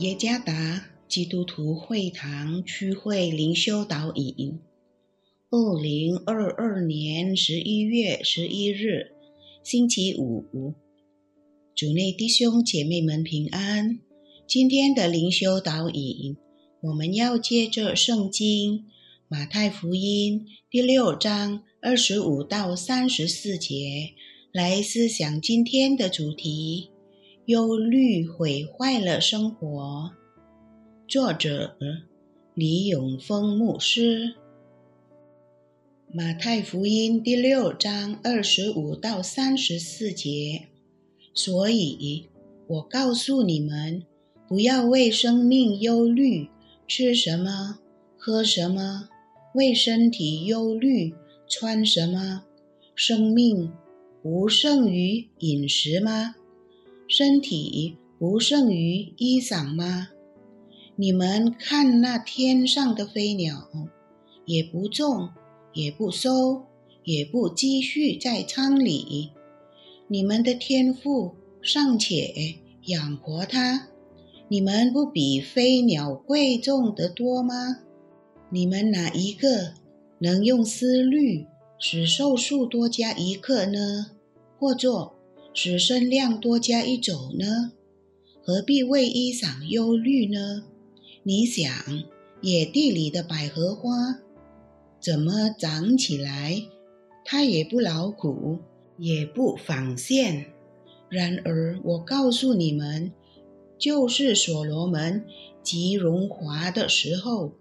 耶加达基督徒会堂区会灵修导引，二零二二年十一月十一日，星期五，主内弟兄姐妹们平安。今天的灵修导引，我们要借着圣经马太福音第六章二十五到三十四节来思想今天的主题。忧虑毁坏了生活。作者李永峰牧师。马太福音第六章二十五到三十四节。所以，我告诉你们，不要为生命忧虑，吃什么，喝什么；为身体忧虑，穿什么。生命不胜于饮食吗？身体不胜于衣裳吗？你们看那天上的飞鸟，也不种，也不收，也不积蓄在仓里。你们的天赋尚且养活它，你们不比飞鸟贵重得多吗？你们哪一个能用思虑使寿数多加一刻呢？或作？使身量多加一肘呢？何必为衣裳忧虑呢？你想，野地里的百合花怎么长起来？它也不劳苦，也不纺线。然而，我告诉你们，就是所罗门极荣华的时候，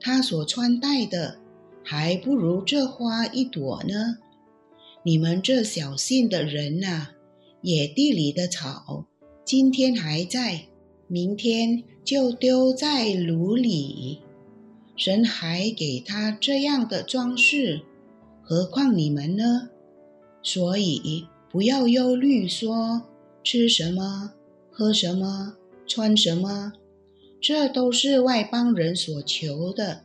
他所穿戴的还不如这花一朵呢。你们这小信的人呐！野地里的草，今天还在，明天就丢在炉里。神还给他这样的装饰，何况你们呢？所以不要忧虑，说吃什么、喝什么、穿什么，这都是外邦人所求的。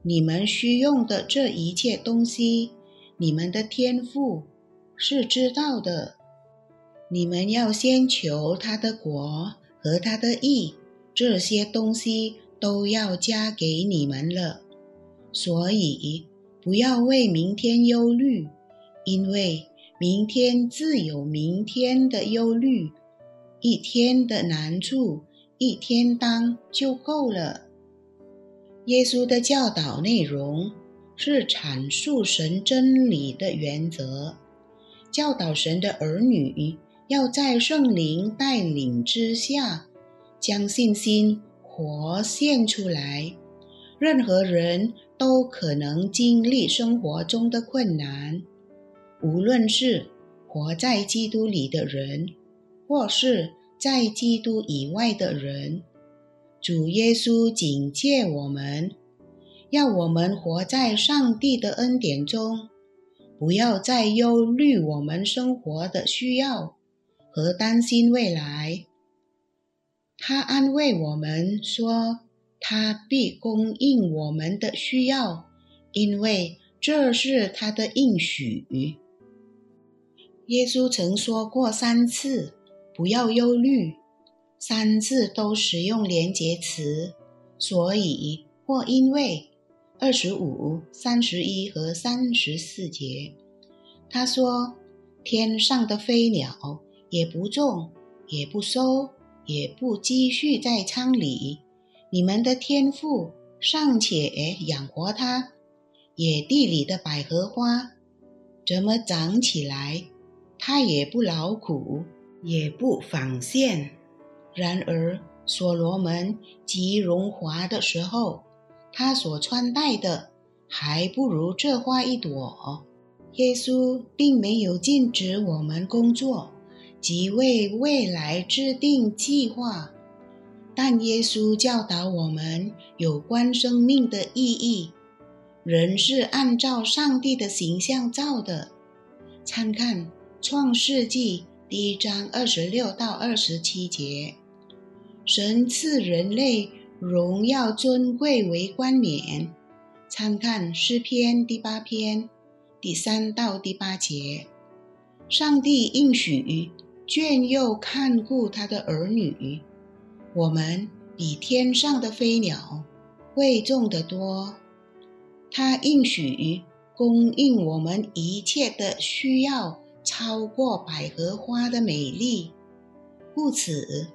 你们需用的这一切东西，你们的天赋是知道的。你们要先求他的国和他的义，这些东西都要加给你们了。所以不要为明天忧虑，因为明天自有明天的忧虑。一天的难处，一天当就够了。耶稣的教导内容是阐述神真理的原则，教导神的儿女。要在圣灵带领之下，将信心活现出来。任何人都可能经历生活中的困难，无论是活在基督里的人，或是在基督以外的人。主耶稣警戒我们，要我们活在上帝的恩典中，不要再忧虑我们生活的需要。和担心未来，他安慰我们说：“他必供应我们的需要，因为这是他的应许。”耶稣曾说过三次：“不要忧虑。”三次都使用连结词，所以或因为二十五、三十一和三十四节，他说：“天上的飞鸟。”也不种，也不收，也不积蓄在仓里。你们的天赋尚且养活它，野地里的百合花怎么长起来？它也不劳苦，也不纺线。然而，所罗门极荣华的时候，他所穿戴的还不如这花一朵。耶稣并没有禁止我们工作。即为未来制定计划，但耶稣教导我们有关生命的意义。人是按照上帝的形象造的，参看《创世纪》第一章二十六到二十七节。神赐人类荣耀尊贵为冠冕，参看《诗篇》第八篇第三到第八节。上帝应许。眷佑看顾他的儿女，我们比天上的飞鸟贵重得多。他应许供应我们一切的需要，超过百合花的美丽。故此，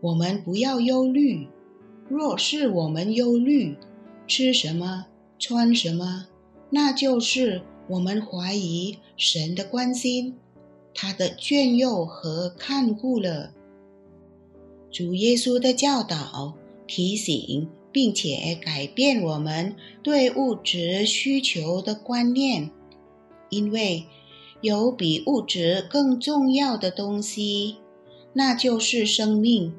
我们不要忧虑。若是我们忧虑吃什么、穿什么，那就是我们怀疑神的关心。他的眷佑和看顾了。主耶稣的教导、提醒，并且改变我们对物质需求的观念，因为有比物质更重要的东西，那就是生命。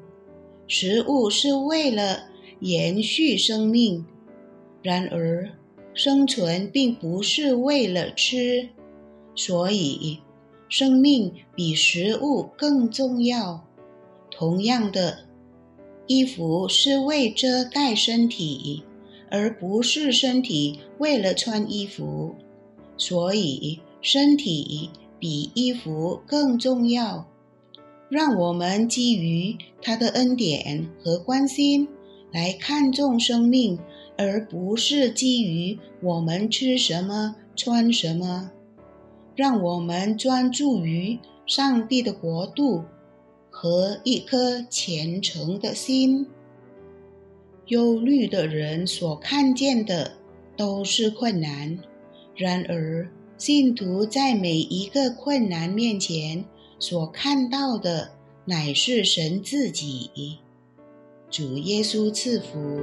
食物是为了延续生命，然而生存并不是为了吃，所以。生命比食物更重要。同样的，衣服是为遮盖身体，而不是身体为了穿衣服。所以，身体比衣服更重要。让我们基于他的恩典和关心来看重生命，而不是基于我们吃什么、穿什么。让我们专注于上帝的国度和一颗虔诚的心。忧虑的人所看见的都是困难，然而信徒在每一个困难面前所看到的乃是神自己。主耶稣赐福。